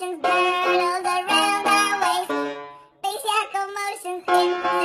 emotions, battles around our waist. Basic emotions.